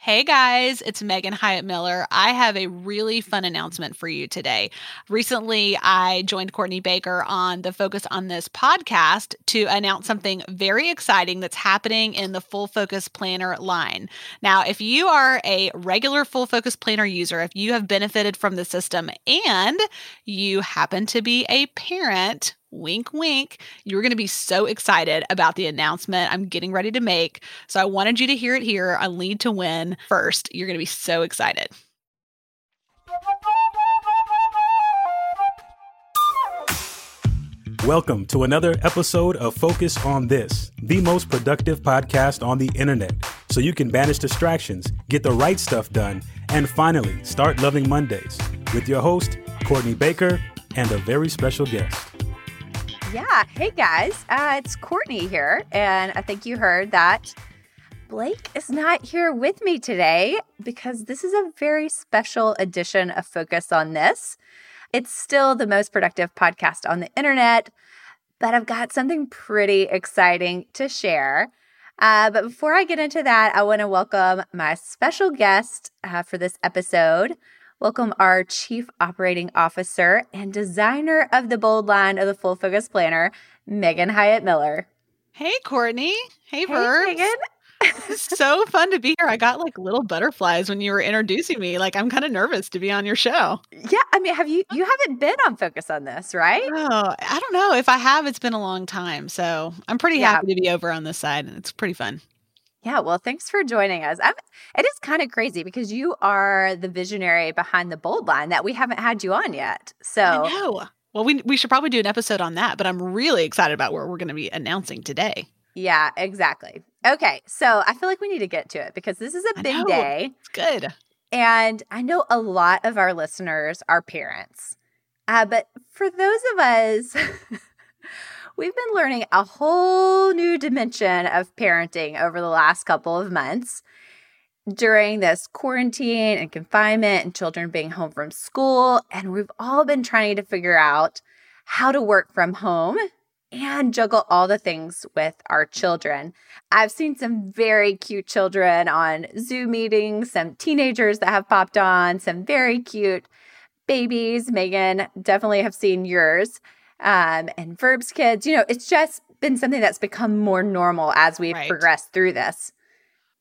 Hey guys, it's Megan Hyatt Miller. I have a really fun announcement for you today. Recently, I joined Courtney Baker on the Focus on This podcast to announce something very exciting that's happening in the Full Focus Planner line. Now, if you are a regular Full Focus Planner user, if you have benefited from the system and you happen to be a parent, wink, wink, you're going to be so excited about the announcement I'm getting ready to make. So I wanted you to hear it here on Lead to Win first. You're going to be so excited. Welcome to another episode of Focus on This, the most productive podcast on the internet, so you can banish distractions, get the right stuff done, and finally start loving Mondays with your host, Courtney Baker, and a very special guest. Yeah. Hey, guys. Uh, it's Courtney here. And I think you heard that Blake is not here with me today because this is a very special edition of Focus on This. It's still the most productive podcast on the internet, but I've got something pretty exciting to share. Uh, but before I get into that, I want to welcome my special guest uh, for this episode welcome our Chief Operating Officer and designer of the bold line of the Full Focus Planner, Megan Hyatt Miller. Hey, Courtney. Hey, Hey, Megan. so fun to be here. I got like little butterflies when you were introducing me. Like I'm kind of nervous to be on your show. Yeah, I mean, have you you haven't been on Focus on this, right? Oh, I don't know. If I have, it's been a long time. So I'm pretty Yeah. happy to be over on this side and it's pretty fun. Yeah, well, thanks for joining us. I'm, it is kind of crazy because you are the visionary behind the bold line that we haven't had you on yet. I So, know. Well, we we should probably do an episode on that, but I'm really excited about what we're going to be announcing today. yeah, exactly. Okay, so I feel like we need to get to it because this is a big day. It's good. And I know a lot of our listeners are parents. Uh, but for those of us, we've been learning a whole new dimension of parenting over the last couple of months during this quarantine and confinement and children being home from school. And we've all been trying to figure out how to work from home and juggle all the things with our children. I've seen some very cute children on Zoom meetings, some teenagers that have popped on, some very cute babies. Megan, definitely have seen yours. Um, and Verbs kids, you know, it's just been something that's become more normal as we've Right. progressed through this.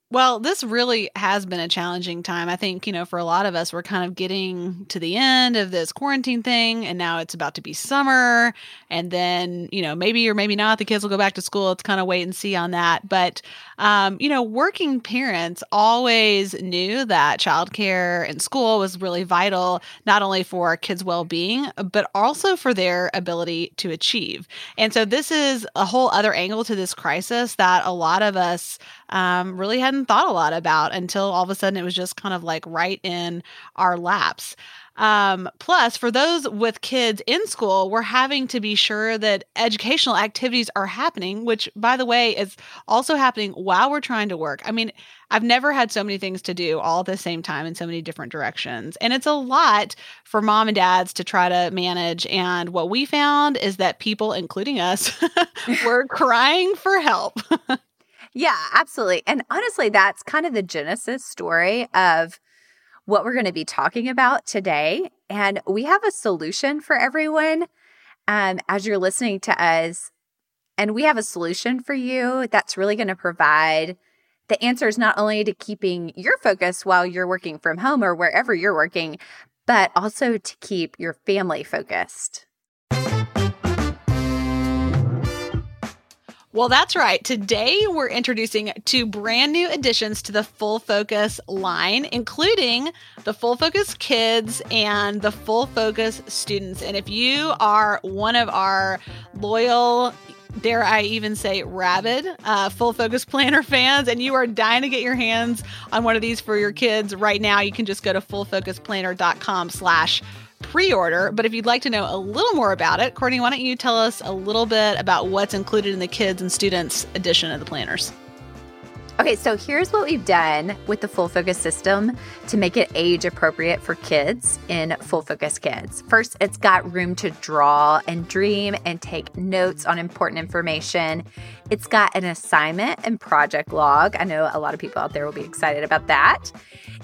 Well, this really has been a challenging time. I think, you know, for a lot of us, we're kind of getting to the end of this quarantine thing, and now it's about to be summer. And then, you know, maybe or maybe not, the kids will go back to school. It's kind of wait and see on that. But, um, you know, working parents always knew that childcare and school was really vital, not only for our kids' well being, but also for their ability to achieve. And so, this is a whole other angle to this crisis that a lot of us um, really hadn't thought a lot about until all of a sudden it was just kind of like right in our laps. Um, plus, for those with kids in school, we're having to be sure that educational activities are happening, which, by the way, is also happening while we're trying to work. I mean, I've never had so many things to do all at the same time in so many different directions. And it's a lot for mom and dads to try to manage. And what we found is that people, including us, were crying for help. Yeah, absolutely. And honestly, that's kind of the genesis story of what we're going to be talking about today. And we have a solution for everyone um, as you're listening to us. And we have a solution for you that's really going to provide the answers not only to keeping your focus while you're working from home or wherever you're working, but also to keep your family focused. Well, that's right. Today we're introducing two brand new additions to the Full Focus line, including the Full Focus Kids and the Full Focus Students. And if you are one of our loyal, dare I even say rabid, uh, Full Focus Planner fans, and you are dying to get your hands on one of these for your kids right now, you can just go to fullfocusplanner.com slash pre-order. But if you'd like to know a little more about it, Courtney, why don't you tell us a little bit about what's included in the kids and students edition of the planners? Okay, so here's what we've done with the Full Focus system to make it age appropriate for kids in Full Focus Kids. First, it's got room to draw and dream and take notes on important information. It's got an assignment and project log. I know a lot of people out there will be excited about that.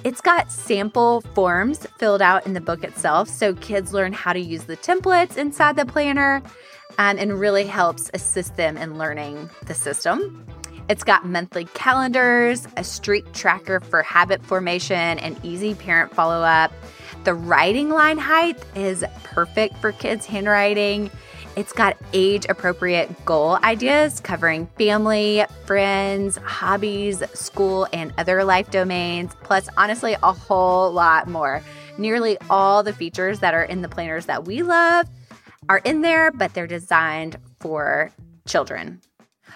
It's got sample forms filled out in the book itself so kids learn how to use the templates inside the planner um, and really helps assist them in learning the system. It's got monthly calendars, a streak tracker for habit formation, and easy parent follow up. The writing line height is perfect for kids' handwriting. It's got age appropriate goal ideas covering family, friends, hobbies, school, and other life domains, plus, honestly, a whole lot more. Nearly all the features that are in the planners that we love are in there, but they're designed for children.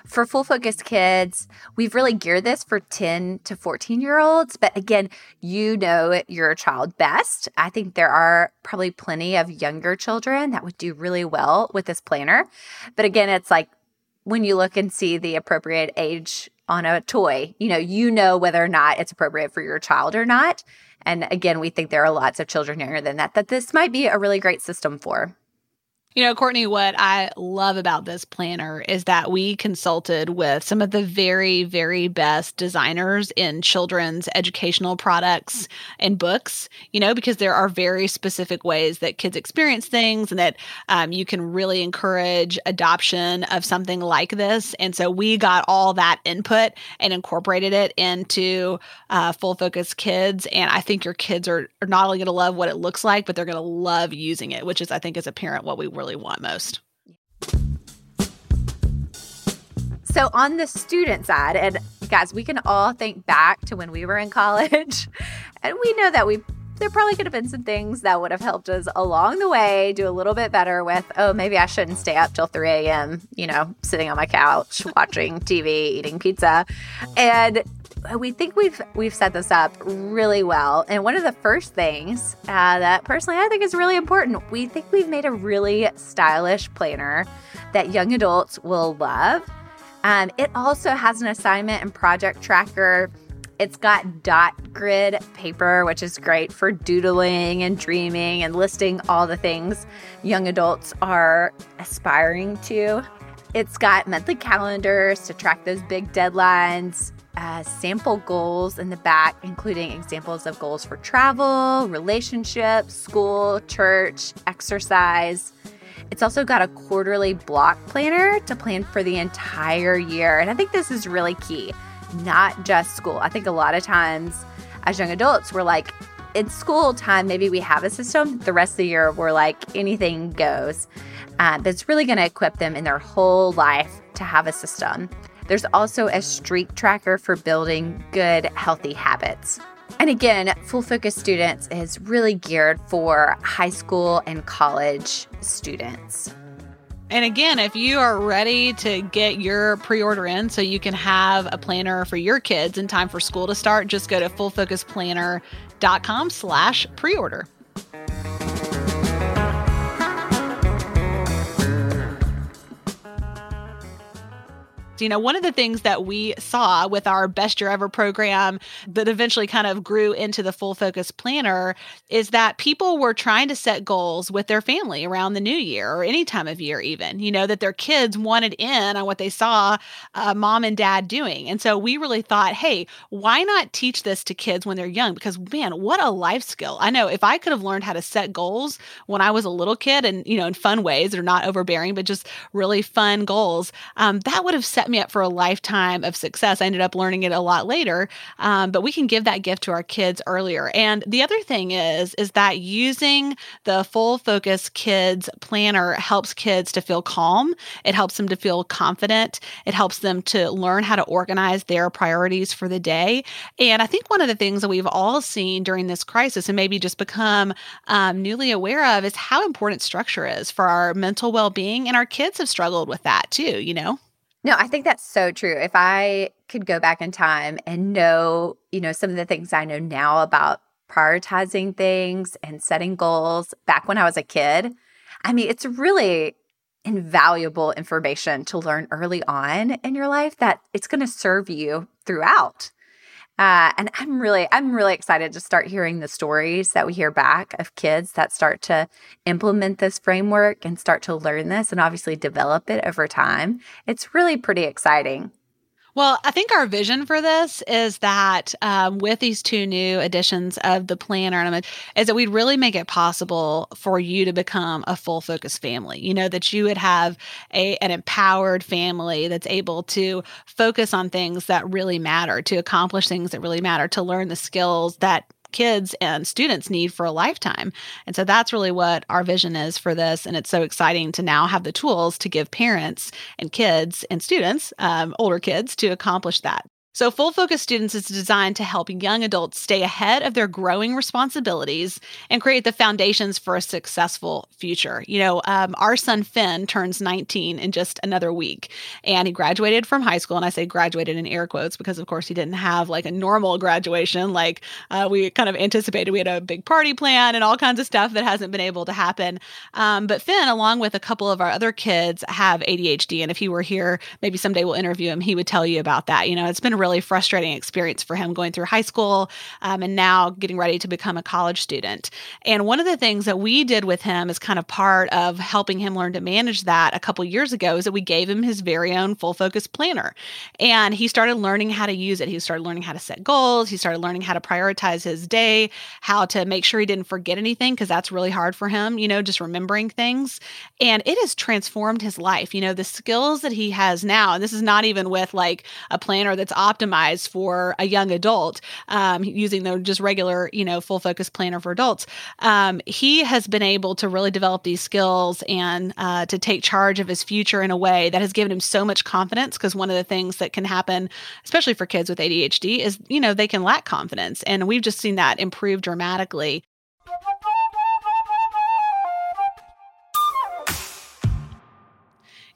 For full focus kids, we've really geared this for 10 to 14 year olds. But again, you know your child best. I think there are probably plenty of younger children that would do really well with this planner. But again, it's like when you look and see the appropriate age on a toy, you know, you know whether or not it's appropriate for your child or not. And again, we think there are lots of children younger than that that this might be a really great system for. You know, Courtney, what I love about this planner is that we consulted with some of the very, very best designers in children's educational products and books, you know, because there are very specific ways that kids experience things and that um, you can really encourage adoption of something like this. And so we got all that input and incorporated it into uh, Full Focus Kids. And I think your kids are, are not only going to love what it looks like, but they're going to love using it, which is, I think, as a parent, what we really really want most. So, on the student side, and guys, we can all think back to when we were in college, and we know that we there probably could have been some things that would have helped us along the way do a little bit better with, oh, maybe I shouldn't stay up till 3 a.m., you know, sitting on my couch, watching TV, eating pizza. And we think we've we've set this up really well. And one of the first things uh, that personally I think is really important, we think we've made a really stylish planner that young adults will love. Um, it also has an assignment and project tracker. It's got dot grid paper, which is great for doodling and dreaming and listing all the things young adults are aspiring to. It's got monthly calendars to track those big deadlines uh, sample goals in the back, including examples of goals for travel, relationships, school, church, exercise. It's also got a quarterly block planner to plan for the entire year. And I think this is really key, not just school. I think a lot of times as young adults, we're like, in school time, maybe we have a system. The rest of the year, we're like, anything goes. Uh, but it's really going to equip them in their whole life to have a system. There's also a streak tracker for building good, healthy habits. And again, Full Focus Students is really geared for high school and college students. And again, if you are ready to get your pre-order in so you can have a planner for your kids in time for school to start, just go to fullfocusplanner.com slash pre-order. You know, one of the things that we saw with our Best Year Ever program that eventually kind of grew into the Full Focus Planner is that people were trying to set goals with their family around the new year or any time of year, even, you know, that their kids wanted in on what they saw uh, mom and dad doing. And so we really thought, hey, why not teach this to kids when they're young? Because, man, what a life skill. I know if I could have learned how to set goals when I was a little kid and, you know, in fun ways that are not overbearing, but just really fun goals, um, that would have set set me up for a lifetime of success. I ended up learning it a lot later, um, but we can give that gift to our kids earlier. And the other thing is, is that using the full focus kids planner helps kids to feel calm. It helps them to feel confident. It helps them to learn how to organize their priorities for the day. And I think one of the things that we've all seen during this crisis and maybe just become um, newly aware of is how important structure is for our mental well being. And our kids have struggled with that too, you know? No, I think that's so true. If I could go back in time and know, you know, some of the things I know now about prioritizing things and setting goals back when I was a kid, I mean, it's really invaluable information to learn early on in your life that it's going to serve you throughout. Uh, and I'm really, I'm really excited to start hearing the stories that we hear back of kids that start to implement this framework and start to learn this and obviously develop it over time. It's really pretty exciting. Well, I think our vision for this is that um, with these two new editions of the planner, is that we'd really make it possible for you to become a full focus family. You know, that you would have a, an empowered family that's able to focus on things that really matter, to accomplish things that really matter, to learn the skills that kids and students need for a lifetime. And so that's really what our vision is for this. And it's so exciting to now have the tools to give parents and kids and students, um, older kids, to accomplish that. So, Full Focus Students is designed to help young adults stay ahead of their growing responsibilities and create the foundations for a successful future. You know, um, our son Finn turns 19 in just another week, and he graduated from high school. And I say graduated in air quotes because, of course, he didn't have like a normal graduation like uh, we kind of anticipated. We had a big party plan and all kinds of stuff that hasn't been able to happen. Um, but Finn, along with a couple of our other kids, have ADHD. And if he were here, maybe someday we'll interview him, he would tell you about that. You know, it's been a really frustrating experience for him going through high school um, and now getting ready to become a college student. And one of the things that we did with him as kind of part of helping him learn to manage that a couple years ago is that we gave him his very own full focus planner. And he started learning how to use it. He started learning how to set goals. He started learning how to prioritize his day, how to make sure he didn't forget anything, because that's really hard for him, you know, just remembering things. And it has transformed his life. You know, the skills that he has now, and this is not even with like a planner that's optimized for a young adult, um, using the just regular, you know, full focus planner for adults. Um, he has been able to really develop these skills and uh, to take charge of his future in a way that has given him so much confidence. Because one of the things that can happen, especially for kids with ADHD, is, you know, they can lack confidence. And we've just seen that improve dramatically.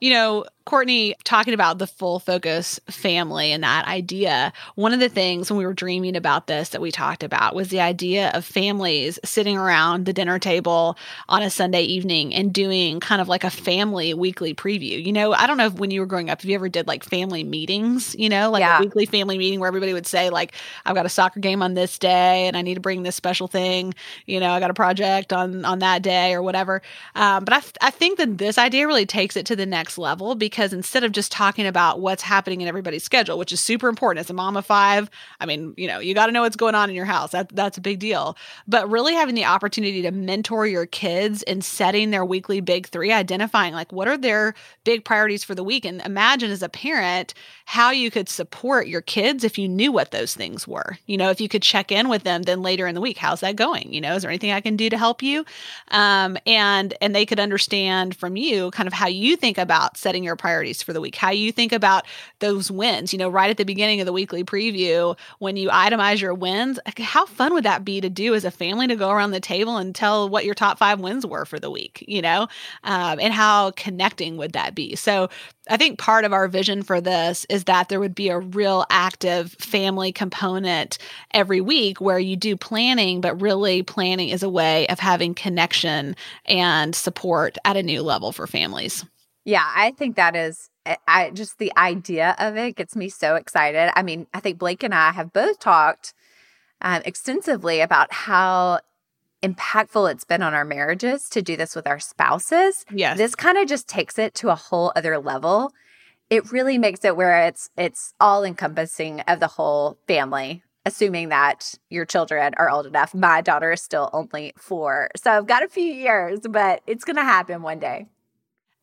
You know, Courtney talking about the full focus family and that idea. One of the things when we were dreaming about this that we talked about was the idea of families sitting around the dinner table on a Sunday evening and doing kind of like a family weekly preview. You know, I don't know if when you were growing up, if you ever did like family meetings, you know, like yeah. a weekly family meeting where everybody would say, like, I've got a soccer game on this day and I need to bring this special thing. You know, I got a project on on that day or whatever. Um, but I, I think that this idea really takes it to the next level because because instead of just talking about what's happening in everybody's schedule, which is super important as a mom of five, I mean, you know, you got to know what's going on in your house. That that's a big deal. But really having the opportunity to mentor your kids in setting their weekly big three, identifying like what are their big priorities for the week, and imagine as a parent how you could support your kids if you knew what those things were. You know, if you could check in with them then later in the week, how's that going? You know, is there anything I can do to help you? Um, and and they could understand from you kind of how you think about setting your priorities for the week, how you think about those wins. You know, right at the beginning of the weekly preview, when you itemize your wins, how fun would that be to do as a family to go around the table and tell what your top five wins were for the week, you know, um, and how connecting would that be? So I think part of our vision for this is that there would be a real active family component every week where you do planning, but really planning is a way of having connection and support at a new level for families. Yeah, I think that is eh, I just the idea of it gets me so excited. I mean, I think Blake and I have both talked um, extensively about how impactful it's been on our marriages to do this with our spouses. Yes. This kind of just takes it to a whole other level. It really makes it where it's it's all encompassing of the whole family assuming that your children are old enough. My daughter is still only four. So I've got a few years, but it's going to happen one day.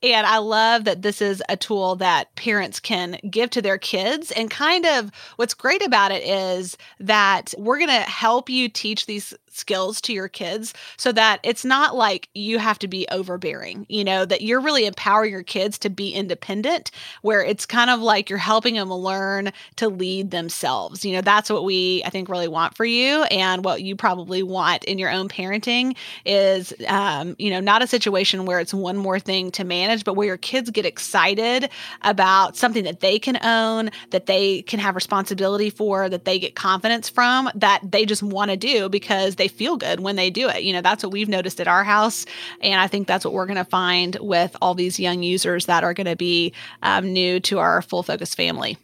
And I love that this is a tool that parents can give to their kids. And kind of what's great about it is that we're going to help you teach these skills to your kids so that it's not like you have to be overbearing, you know, that you're really empowering your kids to be independent, where it's kind of like you're helping them learn to lead themselves. You know, that's what we, I think, really want for you. And what you probably want in your own parenting is, um, you know, not a situation where it's one more thing to manage, but where your kids get excited about something that they can own, that they can have responsibility for, that they get confidence from, that they just want to do because they feel good when they do it. You know, that's what we've noticed at our house. And I think that's what we're going to find with all these young users that are going to be um, new to our full focus family.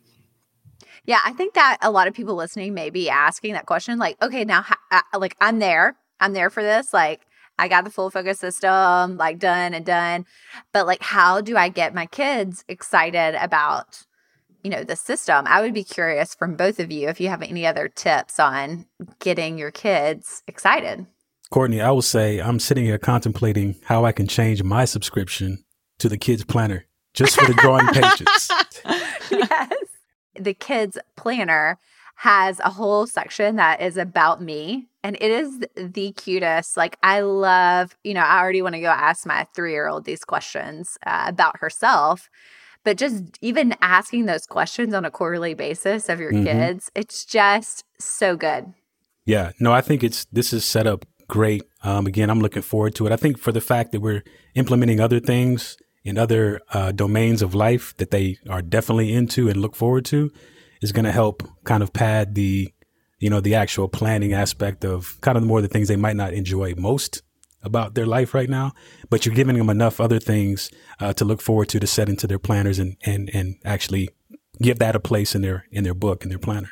Yeah, I think that a lot of people listening may be asking that question like, okay, now, uh, like, I'm there. I'm there for this. Like, I got the full focus system, like, done and done. But, like, how do I get my kids excited about, you know, the system? I would be curious from both of you if you have any other tips on getting your kids excited. Courtney, I will say I'm sitting here contemplating how I can change my subscription to the kids planner just for the drawing pages. yes the kids planner has a whole section that is about me and it is the cutest like i love you know i already want to go ask my three-year-old these questions uh, about herself but just even asking those questions on a quarterly basis of your mm-hmm. kids it's just so good. Yeah. No i think it's this is set up great. Um, again i'm looking forward to it. I think for the fact that we're implementing other things in other uh, domains of life that they are definitely into and look forward to is going to help kind of pad the you know the actual planning aspect of kind of more the things they might not enjoy most about their life right now but you're giving them enough other things uh, to look forward to to set into their planners and and and actually give that a place in their in their book in their planner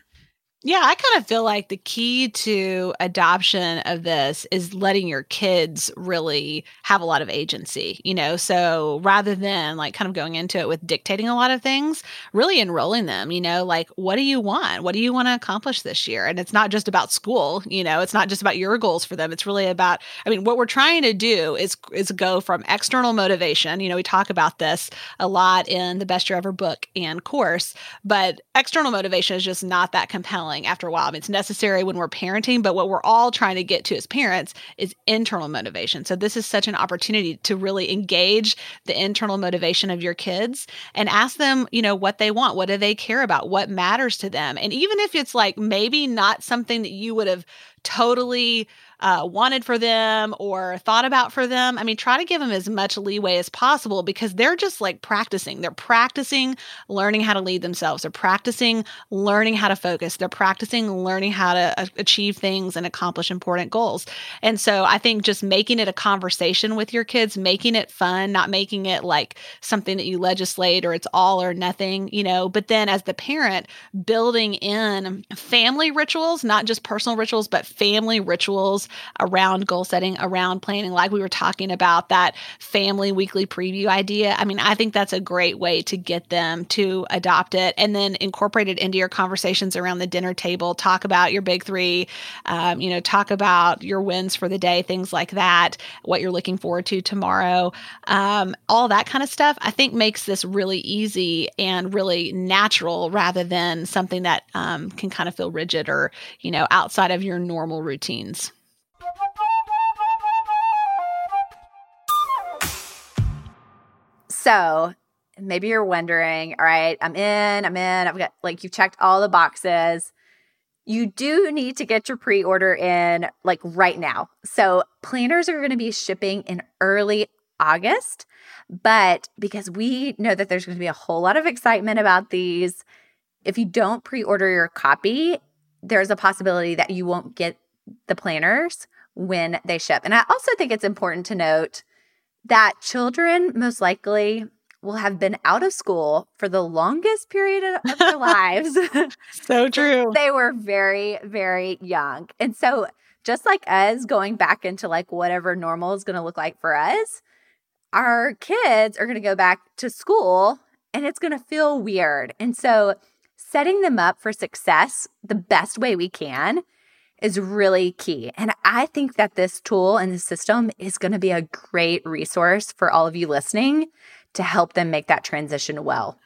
yeah, I kind of feel like the key to adoption of this is letting your kids really have a lot of agency, you know? So rather than like kind of going into it with dictating a lot of things, really enrolling them, you know, like what do you want? What do you want to accomplish this year? And it's not just about school, you know, it's not just about your goals for them. It's really about I mean, what we're trying to do is is go from external motivation, you know, we talk about this a lot in the Best Year Ever book and course, but external motivation is just not that compelling after a while. I mean, it's necessary when we're parenting, but what we're all trying to get to as parents is internal motivation. So this is such an opportunity to really engage the internal motivation of your kids and ask them, you know, what they want, what do they care about, what matters to them. And even if it's like maybe not something that you would have totally uh, wanted for them or thought about for them. I mean, try to give them as much leeway as possible because they're just like practicing. They're practicing learning how to lead themselves. They're practicing learning how to focus. They're practicing learning how to uh, achieve things and accomplish important goals. And so I think just making it a conversation with your kids, making it fun, not making it like something that you legislate or it's all or nothing, you know, but then as the parent, building in family rituals, not just personal rituals, but family rituals around goal setting, around planning, like we were talking about that family weekly preview idea. I mean, I think that's a great way to get them to adopt it and then incorporate it into your conversations around the dinner table. Talk about your big three, um, you know, talk about your wins for the day, things like that, what you're looking forward to tomorrow, um, all that kind of stuff. I think makes this really easy and really natural rather than something that um, can kind of feel rigid or, you know, outside of your normal routines. So maybe you're wondering, all right, I'm in, I'm in, I've got like you've checked all the boxes. You do need to get your pre order in like right now. So planners are going to be shipping in early August. But because we know that there's going to be a whole lot of excitement about these, if you don't pre order your copy, there's a possibility that you won't get the planners when they ship. And I also think it's important to note that children most likely will have been out of school for the longest period of their lives. so true. they were very, very young. And so, just like us going back into like whatever normal is going to look like for us, our kids are going to go back to school and it's going to feel weird. And so, setting them up for success the best way we can is really key. And I think that this tool and the system is going to be a great resource for all of you listening to help them make that transition well.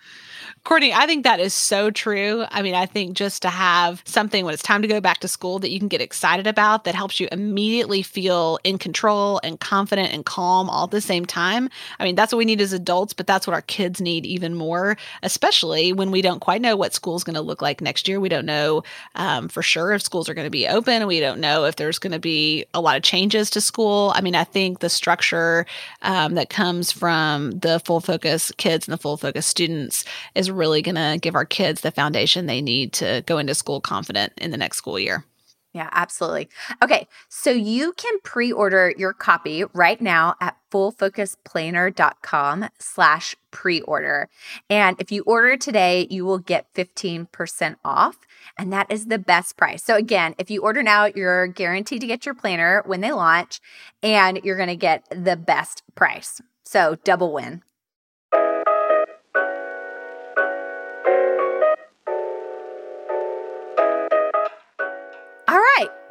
Courtney, I think that is so true. I mean, I think just to have something when it's time to go back to school that you can get excited about that helps you immediately feel in control and confident and calm all at the same time. I mean, that's what we need as adults, but that's what our kids need even more, especially when we don't quite know what school's going to look like next year. We don't know um, for sure if schools are going to be open. We don't know if there's going to be a lot of changes to school. I mean, I think the structure um, that comes from the full focus kids and the full focus students is really going to give our kids the foundation they need to go into school confident in the next school year. Yeah, absolutely. Okay, so you can pre-order your copy right now at fullfocusplanner.com slash pre-order. And if you order today, you will get 15% off. And that is the best price. So again, if you order now, you're guaranteed to get your planner when they launch, and you're gonna get the best price. So double win.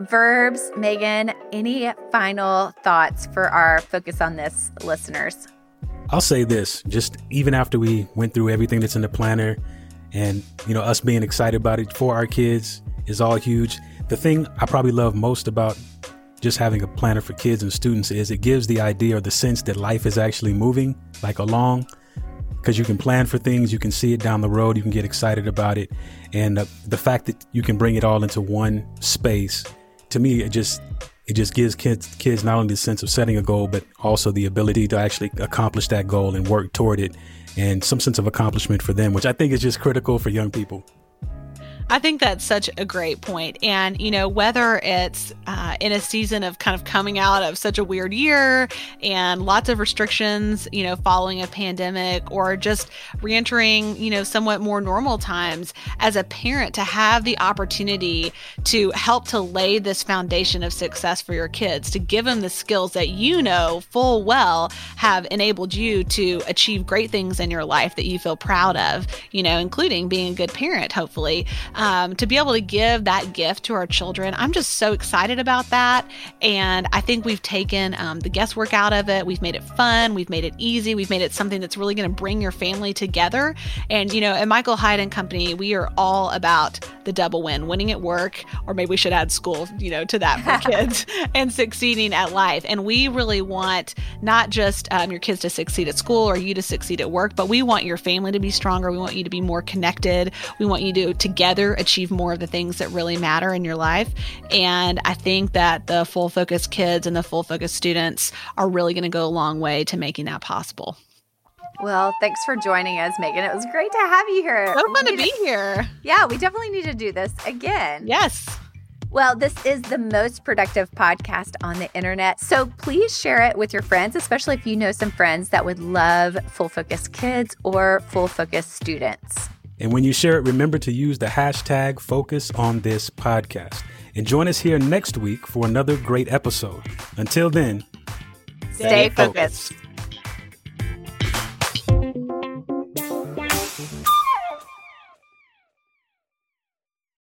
Verbs, Megan, any final thoughts for our focus on this listeners? I'll say this just even after we went through everything that's in the planner and, you know, us being excited about it for our kids is all huge. The thing I probably love most about just having a planner for kids and students is it gives the idea or the sense that life is actually moving like along because you can plan for things, you can see it down the road, you can get excited about it, and uh, the fact that you can bring it all into one space, to me, it just it just gives kids kids not only the sense of setting a goal, but also the ability to actually accomplish that goal and work toward it, and some sense of accomplishment for them, which I think is just critical for young people. I think that's such a great point. And, you know, whether it's uh, in a season of kind of coming out of such a weird year and lots of restrictions, you know, following a pandemic or just reentering, you know, somewhat more normal times, as a parent to have the opportunity to help to lay this foundation of success for your kids, to give them the skills that you know full well have enabled you to achieve great things in your life that you feel proud of, you know, including being a good parent, hopefully um, to be able to give that gift to our children. I'm just so excited about that. And I think we've taken um, the guesswork out of it. We've made it fun. We've made it easy. We've made it something that's really going to bring your family together. And, you know, at Michael Hyatt and Company, we are all about the double win, winning at work, or maybe we should add school, you know, to that for kids and succeeding at life. And we really want not just um, your kids to succeed at school or you to succeed at work, but we want your family to be stronger. We want you to be more connected. We want you to together achieve more of the things that really matter in your life. And I think that the full focus kids and the full focus students are really going to go a long way to making that possible. Well, thanks for joining us, Megan. It was great to have you here. So fun to be here. Yeah, we definitely need to do this again. Yes. Well, this is the most productive podcast on the internet. So please share it with your friends, especially if you know some friends that would love Full Focus Kids or Full Focus students. And when you share it, remember to use the hashtag focus on this podcast. And join us here next week for another great episode. Until then, stay, stay focused. focused.